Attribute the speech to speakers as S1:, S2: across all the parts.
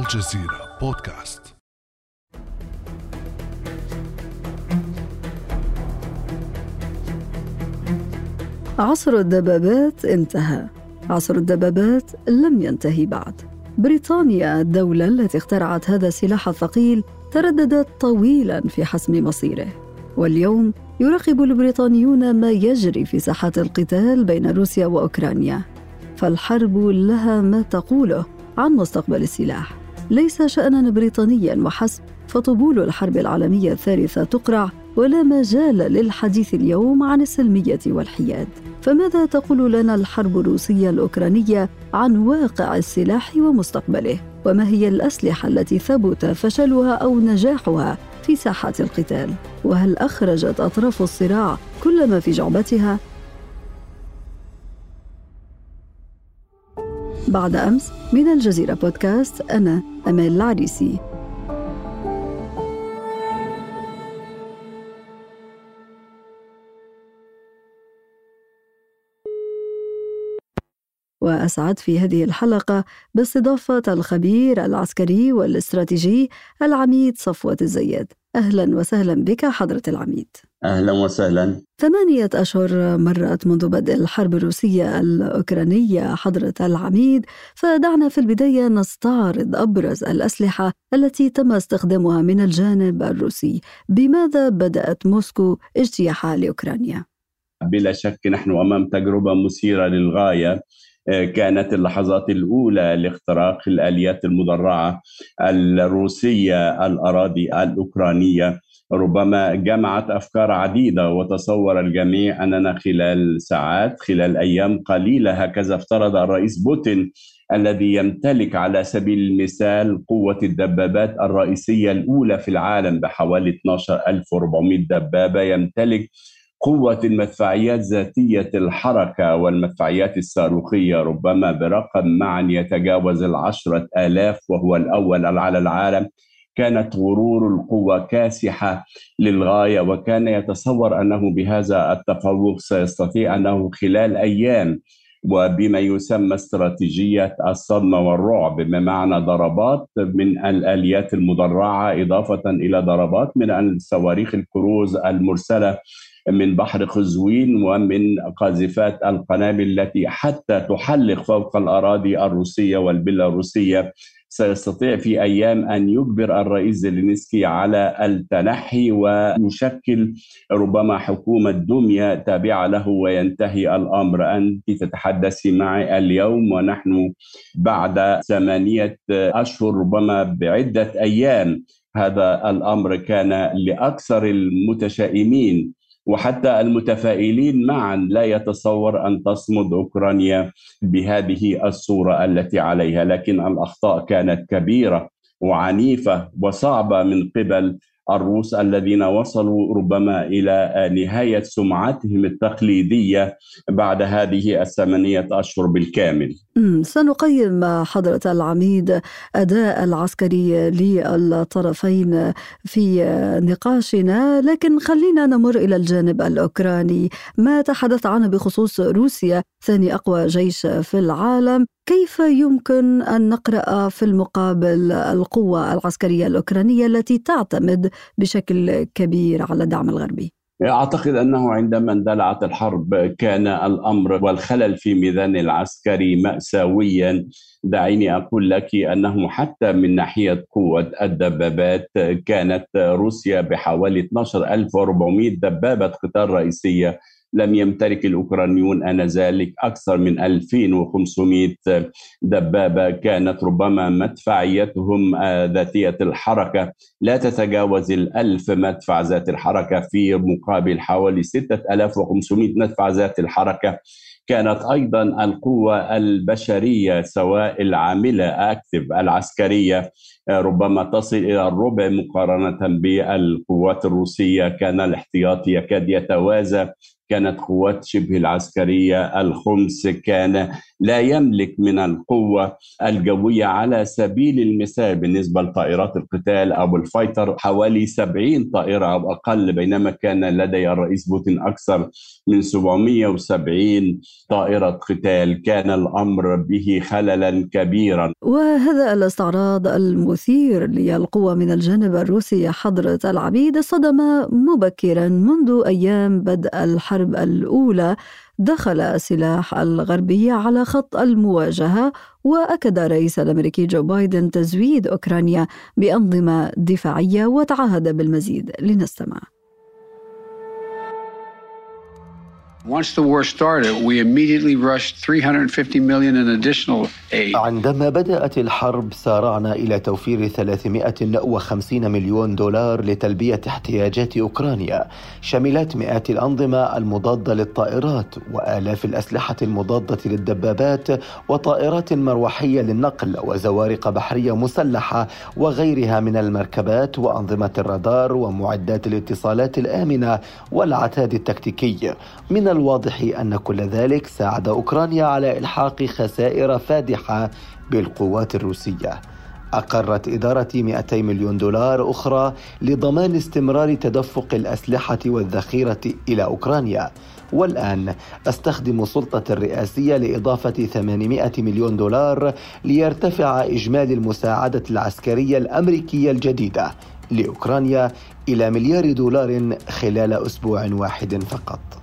S1: الجزيرة بودكاست. عصر الدبابات انتهى. عصر الدبابات لم ينتهي بعد. بريطانيا الدولة التي اخترعت هذا السلاح الثقيل ترددت طويلا في حسم مصيره. واليوم يراقب البريطانيون ما يجري في ساحات القتال بين روسيا وأوكرانيا. فالحرب لها ما تقوله عن مستقبل السلاح. ليس شانا بريطانيا وحسب فطبول الحرب العالمية الثالثة تقرع ولا مجال للحديث اليوم عن السلمية والحياد. فماذا تقول لنا الحرب الروسية الأوكرانية عن واقع السلاح ومستقبله؟ وما هي الأسلحة التي ثبت فشلها أو نجاحها في ساحات القتال؟ وهل أخرجت أطراف الصراع كل ما في جعبتها؟ بعد أمس من الجزيرة بودكاست أنا أمال العريسي. وأسعد في هذه الحلقة باستضافة الخبير العسكري والاستراتيجي العميد صفوة الزياد. أهلا وسهلا بك حضرة العميد.
S2: أهلا وسهلا.
S1: ثمانية أشهر مرت منذ بدء الحرب الروسية الأوكرانية حضرة العميد فدعنا في البداية نستعرض أبرز الأسلحة التي تم استخدامها من الجانب الروسي. بماذا بدأت موسكو اجتياحها لأوكرانيا؟
S2: بلا شك نحن أمام تجربة مثيرة للغاية. كانت اللحظات الأولى لاختراق الآليات المدرعة الروسية الأراضي الأوكرانية. ربما جمعت أفكار عديدة وتصور الجميع أننا خلال ساعات خلال أيام قليلة هكذا افترض الرئيس بوتين الذي يمتلك على سبيل المثال قوة الدبابات الرئيسية الأولى في العالم بحوالي 12400 دبابة يمتلك قوة المدفعيات ذاتية الحركة والمدفعيات الصاروخية ربما برقم معا يتجاوز العشرة آلاف وهو الأول على العالم. كانت غرور القوة كاسحة للغاية وكان يتصور أنه بهذا التفوق سيستطيع أنه خلال أيام وبما يسمى استراتيجية الصدمة والرعب بمعنى ضربات من الآليات المدرعة إضافة إلى ضربات من الصواريخ الكروز المرسلة من بحر قزوين ومن قاذفات القنابل التي حتى تحلق فوق الأراضي الروسية والبيلاروسية. سيستطيع في أيام أن يجبر الرئيس زيلينسكي على التنحي ويشكل ربما حكومة دمية تابعة له وينتهي الأمر. أنت تتحدثي معي اليوم ونحن بعد ثمانية أشهر ربما بعدة أيام. هذا الأمر كان لأكثر المتشائمين. وحتى المتفائلين معا لا يتصور أن تصمد أوكرانيا بهذه الصورة التي عليها لكن الأخطاء كانت كبيرة وعنيفة وصعبة من قبل الروس الذين وصلوا ربما إلى نهاية سمعتهم التقليدية بعد هذه الثمانية أشهر بالكامل.
S1: سنقيم حضرة العميد أداء العسكري للطرفين في نقاشنا لكن خلينا نمر إلى الجانب الأوكراني ما تحدث عنه بخصوص روسيا ثاني أقوى جيش في العالم. كيف يمكن أن نقرأ في المقابل القوة العسكرية الأوكرانية التي تعتمد بشكل كبير على الدعم الغربي؟
S2: أعتقد أنه عندما اندلعت الحرب كان الأمر والخلل في ميدان العسكري ماساويا. دعيني أقول لك أنه حتى من ناحية قوة الدبابات كانت روسيا بحوالي 12400 دبابة قتال رئيسية لم يمتلك الأوكرانيون آنذاك أكثر من 2500 دبابة. كانت ربما مدفعيتهم آه، ذاتية الحركة. لا تتجاوز الألف مدفع ذات الحركة في مقابل حوالي 6500 مدفع ذات الحركة. كانت أيضا القوة البشرية سواء العاملة اكتف العسكرية آه، ربما تصل إلى الربع مقارنة بالقوات الروسية. كان الاحتياطي يكاد يتوازى. كانت قوات شبه العسكرية الخمس كان لا يملك من القوة الجوية على سبيل المثال بالنسبة لطائرات القتال أو الفايتر حوالي 70 طائرة أو أقل بينما كان لدي الرئيس بوتين أكثر من 770 طائرة قتال. كان الأمر به خللا كبيرا.
S1: وهذا الاستعراض المثير للقوة من الجانب الروسي حضرة العبيد صدم مبكرا منذ أيام بدء الحرب. الأولى دخل السلاح الغربي على خط المواجهة وأكد الرئيس الأمريكي جو بايدن تزويد أوكرانيا بأنظمة دفاعية وتعهد بالمزيد. لنستمع.
S3: عندما بدأت الحرب سارعنا إلى توفير 350 مليون دولار لتلبية احتياجات أوكرانيا. شملت مئات الأنظمة المضادة للطائرات وآلاف الأسلحة المضادة للدبابات وطائرات مروحية للنقل وزوارق بحرية مسلحة وغيرها من المركبات وأنظمة الرادار ومعدات الاتصالات الآمنة والعتاد التكتيكي. من الواضح أن كل ذلك ساعد أوكرانيا على إلحاق خسائر فادحة بالقوات الروسية. أقرت إدارة 200 مليون دولار أخرى لضمان استمرار تدفق الأسلحة والذخيرة إلى أوكرانيا. والآن أستخدم سلطة الرئاسية لإضافة 800 مليون دولار ليرتفع إجمالي المساعدة العسكرية الأمريكية الجديدة لأوكرانيا إلى مليار دولار خلال أسبوع واحد فقط.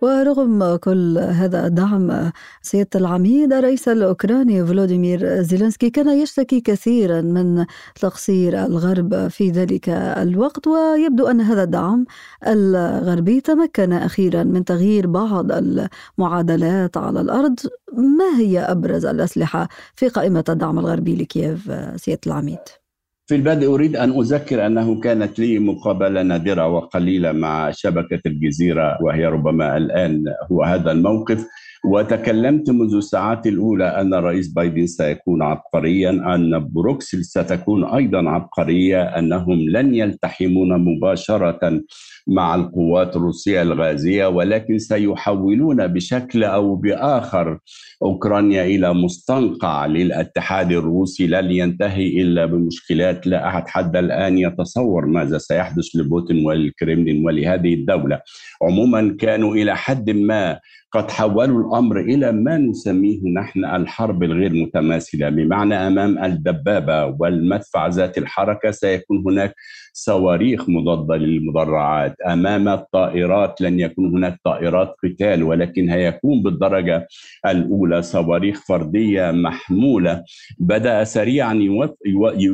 S1: ورغم كل هذا الدعم سيادة العميد الرئيس الأوكراني فلوديمير زيلينسكي كان يشتكي كثيرا من تقصير الغرب في ذلك الوقت ويبدو أن هذا الدعم الغربي تمكن أخيرا من تغيير بعض المعادلات على الأرض ما هي أبرز الأسلحة في قائمة الدعم الغربي لكييف سيادة العميد؟
S2: في البدء أريد أن أذكر أنه كانت لي مقابلة نادرة وقليلة مع شبكة الجزيرة وهي ربما الآن هو هذا الموقف. وتكلمت منذ الساعات الأولى أن الرئيس بايدن سيكون عبقريا أن بروكسل ستكون أيضا عبقرية أنهم لن يلتحمون مباشرة. مع القوات الروسية الغازية ولكن سيحولون بشكل أو بآخر أوكرانيا إلى مستنقع للاتحاد الروسي. لن ينتهي إلا بمشكلات لا أحد حتى الآن يتصور ماذا سيحدث لبوتين وللكريملين ولهذه الدولة. عموما كانوا إلى حد ما قد حولوا الأمر إلى ما نسميه نحن الحرب الغير متماثلة بمعنى أمام الدبابة والمدفع ذات الحركة سيكون هناك صواريخ مضادة للمدرعات أمام الطائرات لن يكون هناك طائرات قتال ولكن هيكون بالدرجة الأولى صواريخ فردية محمولة. بدأ سريعا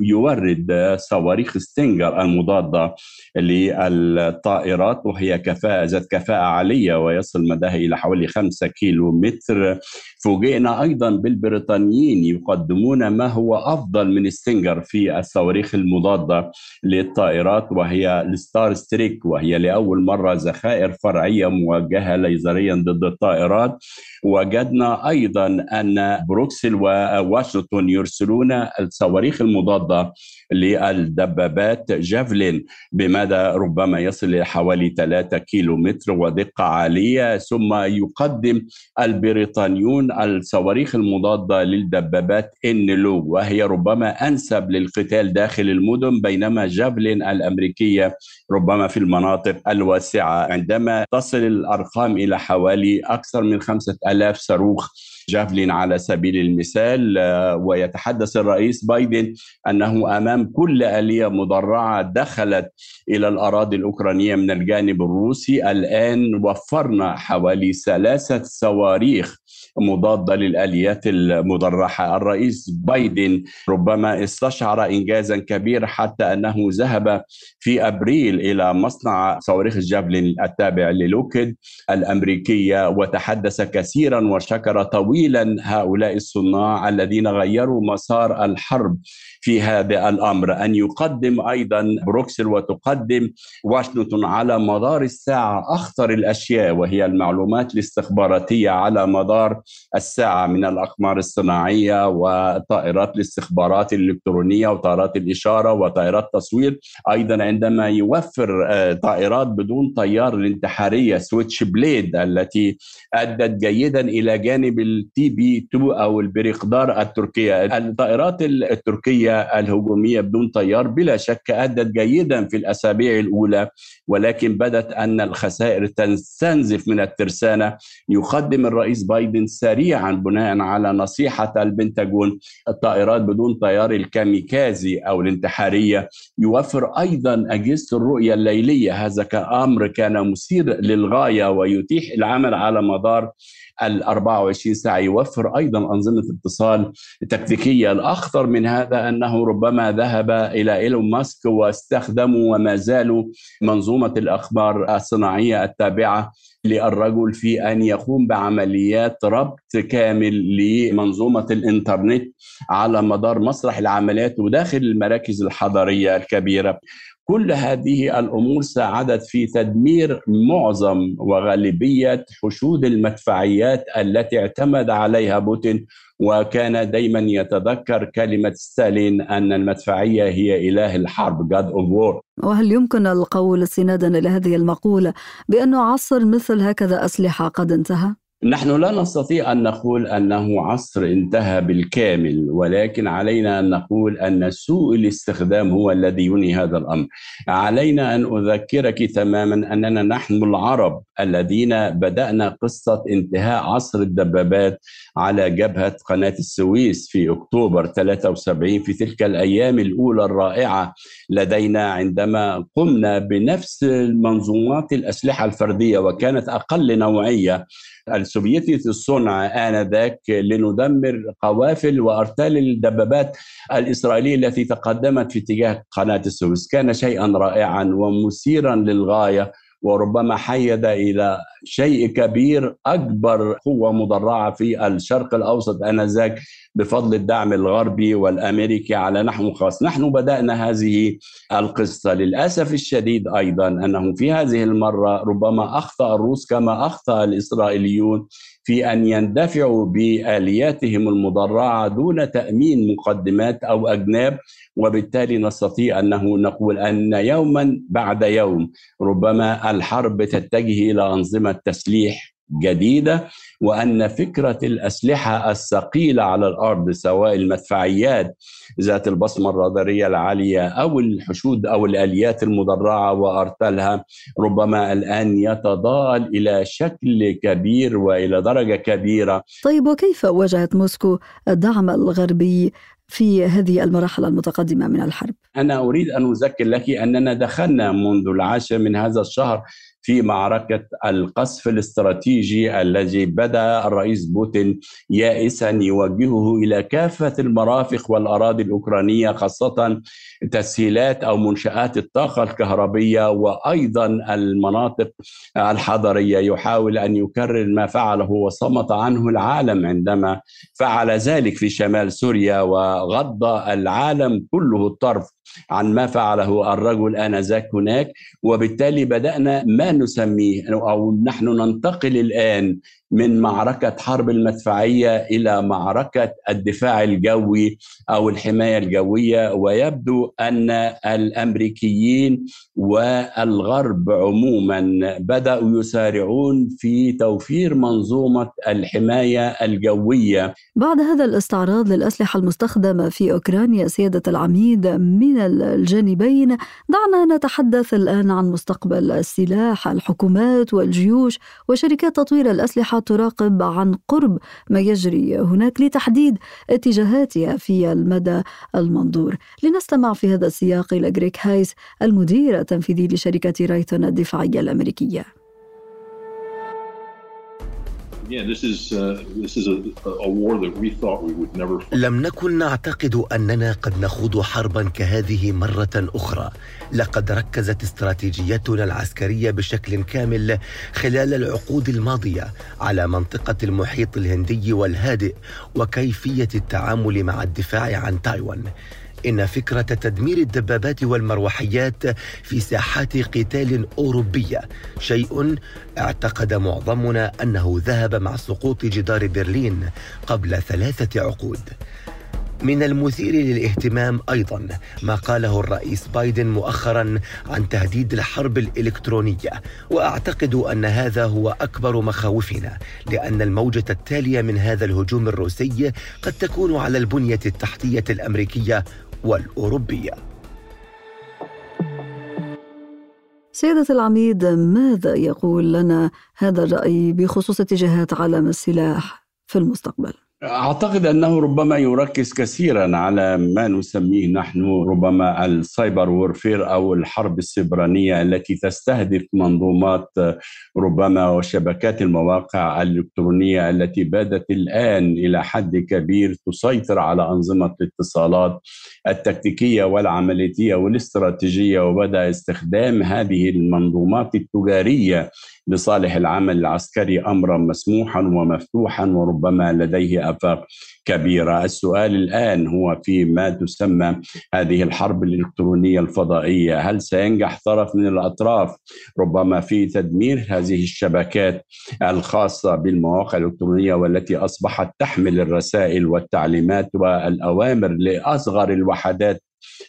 S2: يورد صواريخ ستينجر المضادة للطائرات وهي كفاءة ذات كفاءة عالية ويصل مداها إلى حوالي 5 كيلو متر. فوجئنا أيضا بالبريطانيين يقدمون ما هو أفضل من ستينجر في الصواريخ المضادة للطائرات وهي الستار ستريك وهي لأول مرة ذخائر فرعية موجهه ليزريا ضد الطائرات. وجدنا أيضا أن بروكسل وواشنطن يرسلون الصواريخ المضادة للدبابات جافلين بمدى ربما يصل إلى حوالي 3 كيلو متر ودقة عالية ثم يقدم البريطانيون الصواريخ المضادة للدبابات إنلو وهي ربما أنسب للقتال داخل المدن بينما جافلين الأمريكية ربما في المناطق الواسعة. عندما تصل الأرقام إلى حوالي أكثر من 5000 صاروخ جافلين على سبيل المثال ويتحدث الرئيس بايدن أنه أمام كل آلية مدرعة دخلت إلى الأراضي الأوكرانية من الجانب الروسي. الآن وفرنا حوالي ثلاثة صواريخ مضادة للآليات المدرعه الرئيس بايدن ربما استشعر انجازا كبيرا حتى أنه ذهب في أبريل إلى مصنع صواريخ الجافلين التابع للوكيد الأمريكية وتحدث كثيرا وشكر طويلا هؤلاء الصناع الذين غيروا مسار الحرب في هذا الأمر. أن يقدم أيضا بروكسل وتقدم واشنطن على مدار الساعة أخطر الأشياء وهي المعلومات الاستخباراتية على مدار الساعة من الأقمار الصناعية وطائرات الاستخبارات الإلكترونية وطائرات الإشارة وطائرات تصوير أيضا عندما يوفر آه، طائرات بدون طيار الانتحارية سويتش بليد التي أدت جيدا إلى جانب التي بي 2 أو البريقدار التركية. الطائرات التركية الهجومية بدون طيار بلا شك أدت جيدا في الأسابيع الأولى ولكن بدت أن الخسائر تستنزف من الترسانة يقدم الرئيس بايدن سريعا بناء على نصيحة البنتاجون الطائرات بدون طيار الكاميكازي أو الانتحارية. يوفر أيضا أجهزة الرؤية الليلية. هذا كأمر كان مثير للغاية ويتيح العمل على مدار ال 24 ساعة يوفر أيضا أنظمة اتصال تكتيكية. الأخطر من هذا أنه ربما ذهب إلى إيلون ماسك واستخدموا وما زالوا منظومة الأخبار الصناعية التابعة للرجل في أن يقوم بعمليات ربط كامل لمنظومة الإنترنت على مدار مسرح العمليات وداخل المراكز الحضاريه الكبيرة. كل هذه الأمور ساعدت في تدمير معظم وغالبية حشود المدفعيات التي اعتمد عليها بوتين وكان دائما يتذكر كلمة ستالين أن المدفعية هي إله الحرب God of War
S1: وهل يمكن القول استنادا إلى هذه المقولة بأن عصر مثل هكذا أسلحة قد انتهى؟
S2: نحن لا نستطيع أن نقول أنه عصر انتهى بالكامل ولكن علينا أن نقول أن سوء الاستخدام هو الذي ينهي هذا الأمر. علينا أن أذكرك تماما أننا نحن العرب الذين بدأنا قصة انتهاء عصر الدبابات على جبهة قناة السويس في أكتوبر 73 في تلك الأيام الأولى الرائعة لدينا عندما قمنا بنفس منظومات الأسلحة الفردية وكانت أقل نوعية السوفيتي الصنع آنذاك لندمر قوافل وأرتال الدبابات الإسرائيلية التي تقدمت في اتجاه قناة السويس. كان شيئا رائعا ومثيرا للغاية وربما حيد إلى شيء كبير أكبر قوة مدرعة في الشرق الأوسط آنذاك بفضل الدعم الغربي والأمريكي على نحو خاص، نحن بدأنا هذه القصة للأسف الشديد أيضا أنه في هذه المرة ربما أخطأ الروس كما أخطأ الإسرائيليون في أن يندفعوا بآلياتهم المدرعه دون تأمين مقدمات أو أجناب وبالتالي نستطيع انه نقول أن يوما بعد يوم ربما الحرب تتجه إلى أنظمة تسليح جديدة وأن فكرة الأسلحة الثقيلة على الأرض سواء المدفعيات ذات البصمة الرادارية العالية أو الحشود أو الآليات المدرعة وأرتلها ربما الآن يتضاءل إلى شكل كبير وإلى درجة كبيرة.
S1: طيب وكيف واجهت موسكو الدعم الغربي في هذه المراحل المتقدمة من الحرب؟
S2: أنا أريد أن أذكر لك أننا دخلنا منذ العاشر من هذا الشهر في معركة القصف الاستراتيجي الذي بدأ الرئيس بوتين يائسا يوجهه إلى كافة المرافق والأراضي الأوكرانية خاصة تسهيلات أو منشآت الطاقة الكهربية وأيضا المناطق الحضرية. يحاول أن يكرر ما فعله وصمت عنه العالم عندما فعل ذلك في شمال سوريا وغض العالم كله الطرف. عن ما فعله الرجل آنذاك هناك وبالتالي بدأنا ما نسميه أو نحن ننتقل الآن من معركة حرب المدفعية إلى معركة الدفاع الجوي أو الحماية الجوية. ويبدو أن الأمريكيين والغرب عموما بدأوا يسارعون في توفير منظومة الحماية الجوية.
S1: بعد هذا الاستعراض للأسلحة المستخدمة في أوكرانيا سيادة العميد من الجانبين دعنا نتحدث الآن عن مستقبل السلاح الحكومات والجيوش وشركات تطوير الأسلحة تراقب عن قرب ما يجري هناك لتحديد اتجاهاتها في المدى المنظور. لنستمع في هذا السياق إلى غريك هايس المدير التنفيذي لشركة رايتون الدفاعية الأمريكية.
S3: لم نكن نعتقد أننا قد نخوض حربا كهذه مرة أخرى. لقد ركزت استراتيجيتنا العسكرية بشكل كامل خلال العقود الماضية على منطقة المحيط الهندي والهادئ وكيفية التعامل مع الدفاع عن تايوان. إن فكرة تدمير الدبابات والمروحيات في ساحات قتال أوروبية شيء اعتقد معظمنا أنه ذهب مع سقوط جدار برلين قبل ثلاثة عقود. من المثير للاهتمام أيضا ما قاله الرئيس بايدن مؤخرا عن تهديد الحرب الإلكترونية وأعتقد أن هذا هو أكبر مخاوفنا لأن الموجة التالية من هذا الهجوم الروسي قد تكون على البنية التحتية الأمريكية والأوروبية
S1: سيدة العميد ماذا يقول لنا هذا الرأي بخصوص اتجاهات عالم السلاح في المستقبل؟
S2: أعتقد أنه ربما يركز كثيرا على ما نسميه نحن ربما ال cyber warfare أو الحرب السبرانية التي تستهدف منظومات ربما وشبكات المواقع الإلكترونية التي بادت الآن إلى حد كبير تسيطر على أنظمة الاتصالات التكتيكية والعملياتيه والاستراتيجية وبدأ استخدام هذه المنظومات التجارية لصالح العمل العسكري أمرا مسموحا ومفتوحا وربما لديه آفاق كبيرة، السؤال الآن هو في ما تسمى هذه الحرب الإلكترونية الفضائية، هل سينجح طرف من الأطراف ربما في تدمير هذه الشبكات الخاصة بالمواقع الإلكترونية والتي أصبحت تحمل الرسائل والتعليمات والأوامر لأصغر الوحدات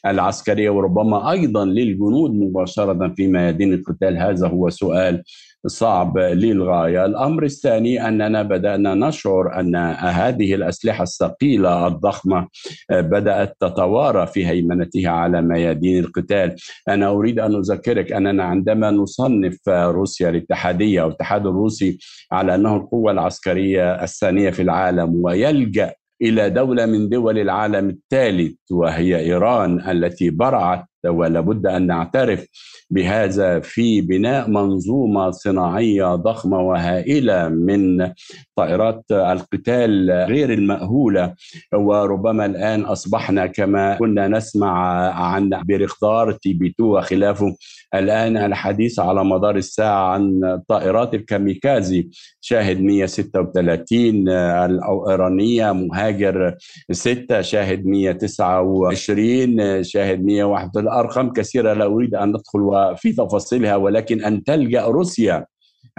S2: العسكرية وربما أيضا للجنود مباشرة في ميادين القتال؟ هذا هو سؤال صعب للغاية، الأمر الثاني أننا بدأنا نشعر أن هذه الأسلحة الثقيلة الضخمة بدأت تتوارى في هيمنتها على ميادين القتال، أنا أريد أن أذكرك أننا عندما نصنف روسيا الاتحادية أو الاتحاد الروسي على أنه القوة العسكرية الثانية في العالم ويلجأ إلى دولة من دول العالم الثالث وهي إيران التي برعت ولابد أن نعترف بهذا في بناء منظومة صناعية ضخمة وهائلة من طائرات القتال غير المأهولة. وربما الآن أصبحنا كما كنا نسمع عن بيرختار تي بي 2 وخلافه الآن الحديث على مدار الساعة عن طائرات الكاميكازي شاهد 136 الايرانيه مهاجر 6 شاهد 129 شاهد 101 أرقام كثيرة لا أريد أن ندخل في تفاصيلها ولكن أن تلجأ روسيا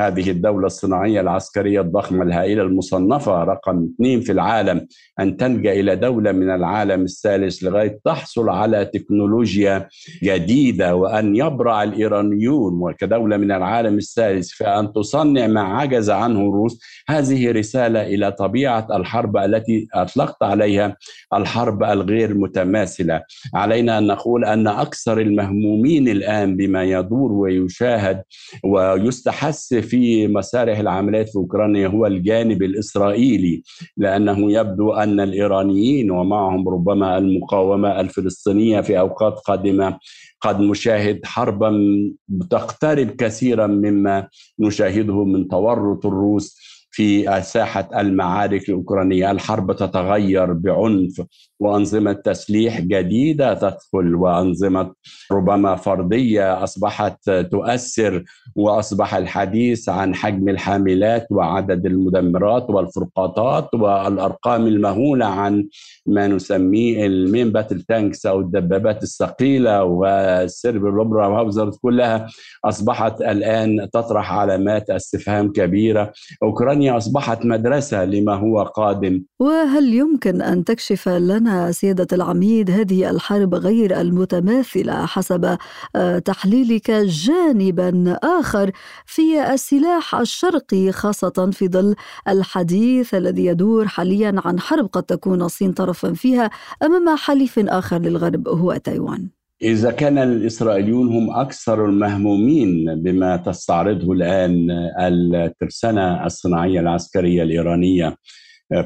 S2: هذه الدولة الصناعية العسكرية الضخمة الهائلة المصنفة رقم اثنين في العالم أن تلجأ إلى دولة من العالم الثالث لغاية تحصل على تكنولوجيا جديدة وأن يبرع الإيرانيون وكدولة من العالم الثالث في أن تصنع ما عجز عنه الروس. هذه رسالة إلى طبيعة الحرب التي أطلقت عليها الحرب الغير متماثلة. علينا أن نقول أن أكثر المهمومين الآن بما يدور ويشاهد ويستحس في مسارح العمليات في أوكرانيا هو الجانب الإسرائيلي لأنه يبدو أن الإيرانيين ومعهم ربما المقاومة الفلسطينية في أوقات قادمة قد نشاهد حربا تقترب كثيرا مما نشاهده من تورط الروس في ساحة المعارك الأوكرانية، الحرب تتغير بعنف وأنظمة تسليح جديدة تدخل وأنظمة ربما فردية أصبحت تؤثر وأصبح الحديث عن حجم الحاملات وعدد المدمرات والفرقاطات والأرقام المهولة عن ما نسميه ال main battle tanks أو الدبابات الثقيلة وال self-propelled howitzers كلها أصبحت الآن تطرح علامات استفهام كبيرة. اوكرانيا أصبحت مدرسة لما هو قادم.
S1: وهل يمكن أن تكشف لنا سيادة العميد هذه الحرب غير المتماثلة حسب آه، تحليلك جانبا آخر في السلاح الشرقي خاصة في ظل الحديث الذي يدور حاليا عن حرب قد تكون الصين طرفا فيها أمام حليف آخر للغرب هو تايوان؟
S2: إذا كان الإسرائيليون هم أكثر المهمومين بما تستعرضه الآن الترسانة الصناعية العسكرية الإيرانية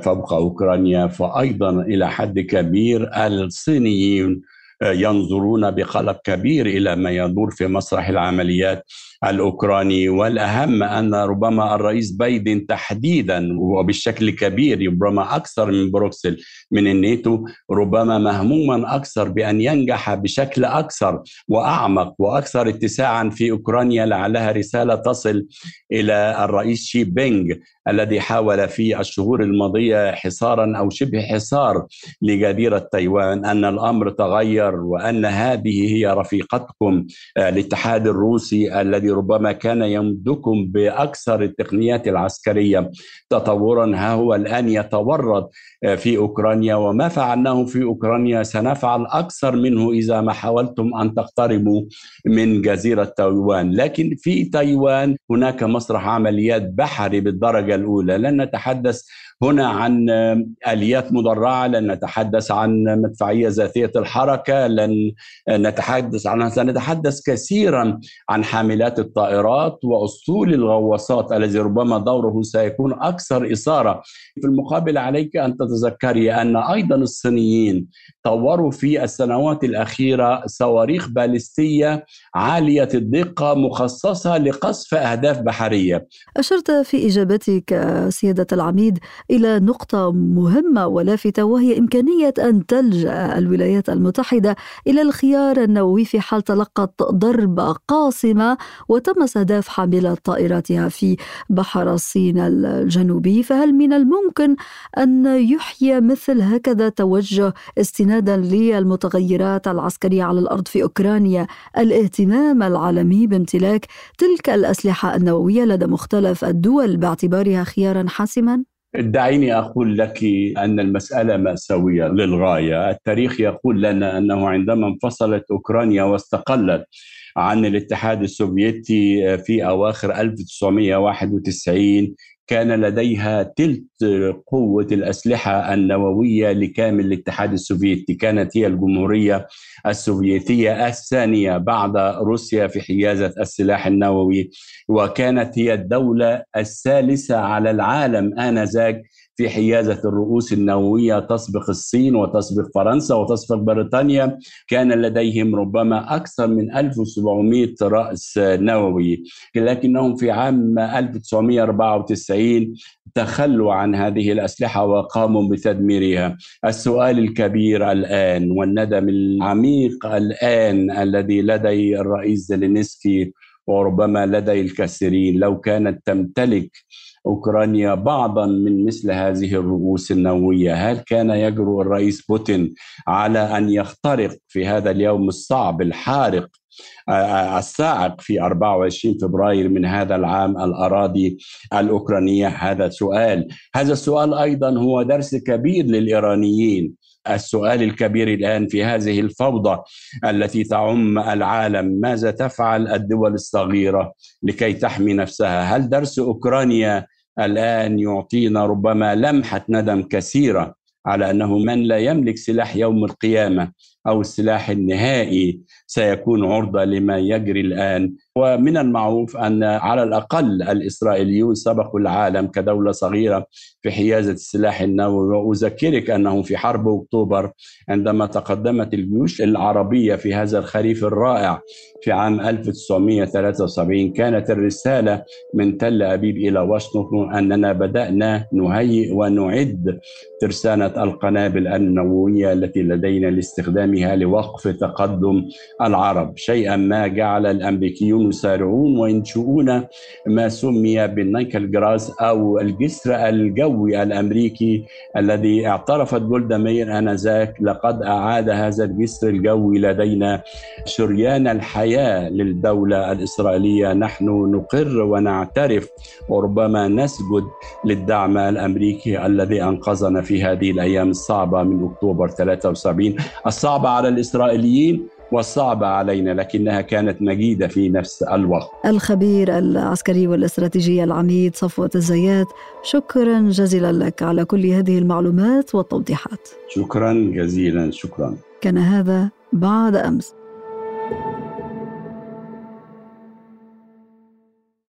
S2: فوق أوكرانيا فأيضا إلى حد كبير الصينيين ينظرون بقلق كبير إلى ما يدور في مسرح العمليات. الأوكراني والأهم أن ربما الرئيس بايدن تحديدا وبشكل كبير ربما أكثر من بروكسل من الناتو ربما مهموما أكثر بأن ينجح بشكل أكثر وأعمق وأكثر اتساعا في أوكرانيا لعلها رسالة تصل إلى الرئيس شي بينغ الذي حاول في الشهور الماضية حصارا أو شبه حصار لجزيرة تايوان أن الأمر تغير وأن هذه هي رفيقتكم آه، الاتحاد الروسي الذي ربما كان يمدكم بأكثر التقنيات العسكرية. تطورا ها هو الآن يتورط آه، في أوكرانيا وما فعلناه في أوكرانيا سنفعل أكثر منه إذا ما حاولتم أن تقتربوا من جزيرة تايوان، لكن في تايوان هناك مسرح عمليات بحري بالدرجة الأولى، لن نتحدث هنا عن آليات مدرعة لن نتحدث عن مدفعية ذاتية الحركة لن نتحدث عنها سنتحدث كثيرا عن حاملات الطائرات واسطول الغواصات الذي ربما دوره سيكون أكثر إثارة في المقابل عليك أن تتذكري أن أيضا الصينيين طوروا في السنوات الأخيرة صواريخ باليستية عالية الدقة مخصصة لقصف أهداف بحرية.
S1: أشرت في إجابتك سيادة العميد إلى نقطة مهمة ولافتة وهي إمكانية أن تلجأ الولايات المتحدة إلى الخيار النووي في حال تلقت ضربة قاصمة وتم استهداف حاملة طائراتها في بحر الصين الجنوبي. فهل من الممكن أن يحيي مثل هكذا توجه استنادا للمتغيرات العسكرية على الأرض في أوكرانيا الاهتمام العالمي بامتلاك تلك الأسلحة النووية لدى مختلف الدول باعتبارها خيارا حاسما؟
S2: دعيني أقول لك أن المسألة مأساوية للغاية، التاريخ يقول لنا أنه عندما انفصلت أوكرانيا واستقلت عن الاتحاد السوفيتي في أواخر 1991 كان لديها تلت قوة الأسلحة النووية لكامل الاتحاد السوفيتي. كانت هي الجمهورية السوفيتية الثانية بعد روسيا في حيازة السلاح النووي وكانت هي الدولة الثالثة على العالم آنذاك في حيازة الرؤوس النووية تسبق الصين وتسبق فرنسا وتسبق بريطانيا. كان لديهم ربما أكثر من 1700 رأس نووي لكنهم في عام 1994 تخلوا عن هذه الأسلحة وقاموا بتدميرها. السؤال الكبير الآن والندم العميق الآن الذي لدي الرئيس زيلينسكي وربما لدي الكثيرين لو كانت تمتلك أوكرانيا بعضا من مثل هذه الرؤوس النووية، هل كان يجرؤ الرئيس بوتين على أن يخترق في هذا اليوم الصعب الحارق الصاعق في 24 فبراير من هذا العام الأراضي الأوكرانية؟ هذا سؤال. هذا السؤال أيضا هو درس كبير للإيرانيين. السؤال الكبير الآن في هذه الفوضى التي تعم العالم. ماذا تفعل الدول الصغيرة لكي تحمي نفسها؟ هل درس أوكرانيا الآن يعطينا ربما لمحة ندم كثيرة على أنه من لا يملك سلاح يوم القيامة أو السلاح النهائي سيكون عرضة لما يجري الآن. ومن المعروف أن على الأقل الإسرائيليون سبقوا العالم كدولة صغيرة في حيازة السلاح النووي. وأذكرك أنه في حرب أكتوبر عندما تقدمت الجيوش العربية في هذا الخريف الرائع في عام 1973 كانت الرسالة من تل أبيب إلى واشنطن أننا بدأنا نهيئ ونعد ترسانة القنابل النووية التي لدينا لاستخدامها لوقف تقدم العرب. شيئا ما جعل الأمريكيون يسارعون وينشؤون ما سمي بالنايكل جراس أو الجسر الجوي الأمريكي الذي اعترفت جولدا مير آنذاك لقد أعاد هذا الجسر الجوي لدينا شريان الحياة للدولة الإسرائيلية. نحن نقر ونعترف وربما نسجد للدعم الأمريكي الذي أنقذنا في هذه الأيام الصعبة من أكتوبر 73 الصعبه على الإسرائيليين والصعبة علينا لكنها كانت مجيدة في نفس الوقت.
S1: الخبير العسكري والاستراتيجي العميد صفوة الزيات شكرا جزيلا لك على كل هذه المعلومات والتوضيحات.
S2: شكرا جزيلا شكرا.
S1: كان هذا بعد أمس.